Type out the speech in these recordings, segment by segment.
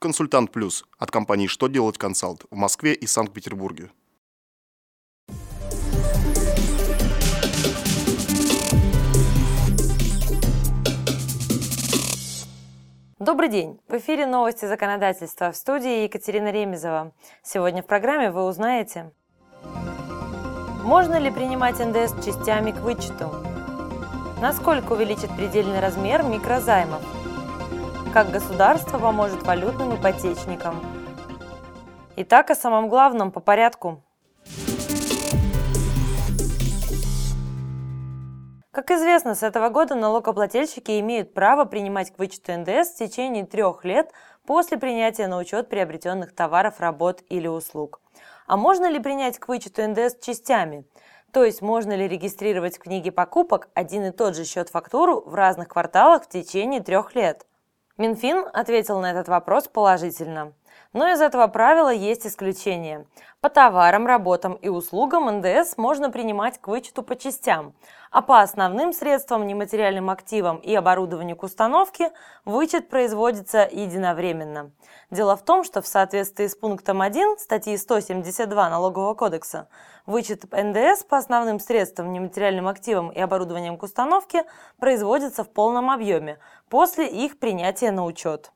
Консультант Плюс от компании «Что делать консалт» в Москве и Санкт-Петербурге. Добрый день! В эфире новости законодательства в студии Екатерина Ремезова. Сегодня в программе вы узнаете Можно ли принимать НДС частями к вычету? Насколько увеличит предельный размер микрозаймов? Как государство поможет валютным ипотечникам? Итак, о самом главном по порядку. Как известно, с этого года налогоплательщики имеют право принимать к вычету НДС в течение трех лет после принятия на учет приобретенных товаров, работ или услуг. А можно ли принять к вычету НДС частями? То есть можно ли регистрировать в книге покупок один и тот же счет-фактуру в разных кварталах в течение трех лет? Минфин ответил на этот вопрос положительно. Но из этого правила есть исключение. По товарам, работам и услугам НДС можно принимать к вычету по частям, а по основным средствам, нематериальным активам и оборудованию к установке вычет производится единовременно. Дело в том, что в соответствии с пунктом 1 статьи 172 Налогового кодекса вычет НДС по основным средствам, нематериальным активам и оборудованием к установке производится в полном объеме после их принятия на учет.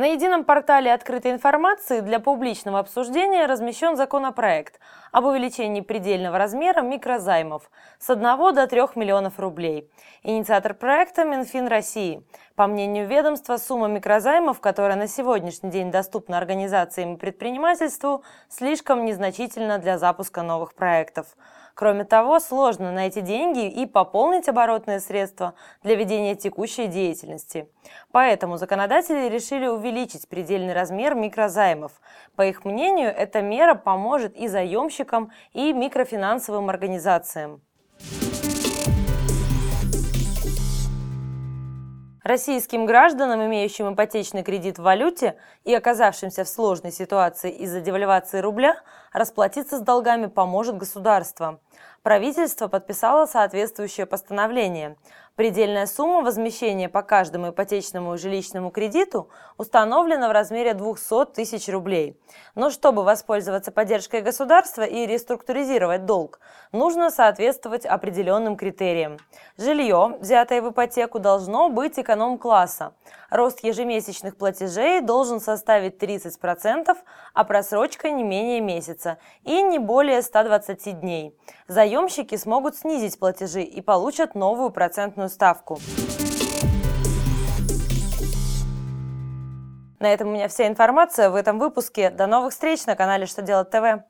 На едином портале открытой информации для публичного обсуждения размещен законопроект об увеличении предельного размера микрозаймов с 1 до 3 миллионов рублей. Инициатор проекта – Минфин России. По мнению ведомства, сумма микрозаймов, которая на сегодняшний день доступна организациям и предпринимательству, слишком незначительна для запуска новых проектов. Кроме того, сложно найти деньги и пополнить оборотные средства для ведения текущей деятельности. Поэтому законодатели решили увеличить предельный размер микрозаймов. По их мнению, эта мера поможет и заемщикам, и микрофинансовым организациям. Российским гражданам, имеющим ипотечный кредит в валюте и оказавшимся в сложной ситуации из-за девальвации рубля, расплатиться с долгами поможет государство правительство подписало соответствующее постановление. Предельная сумма возмещения по каждому ипотечному жилищному кредиту установлена в размере 200 тысяч рублей. Но чтобы воспользоваться поддержкой государства и реструктуризировать долг, нужно соответствовать определенным критериям. Жилье, взятое в ипотеку, должно быть эконом-класса. Рост ежемесячных платежей должен составить 30%, а просрочка не менее месяца и не более 120 дней. Заемщики смогут снизить платежи и получат новую процентную ставку. На этом у меня вся информация в этом выпуске. До новых встреч на канале «Что делать ТВ».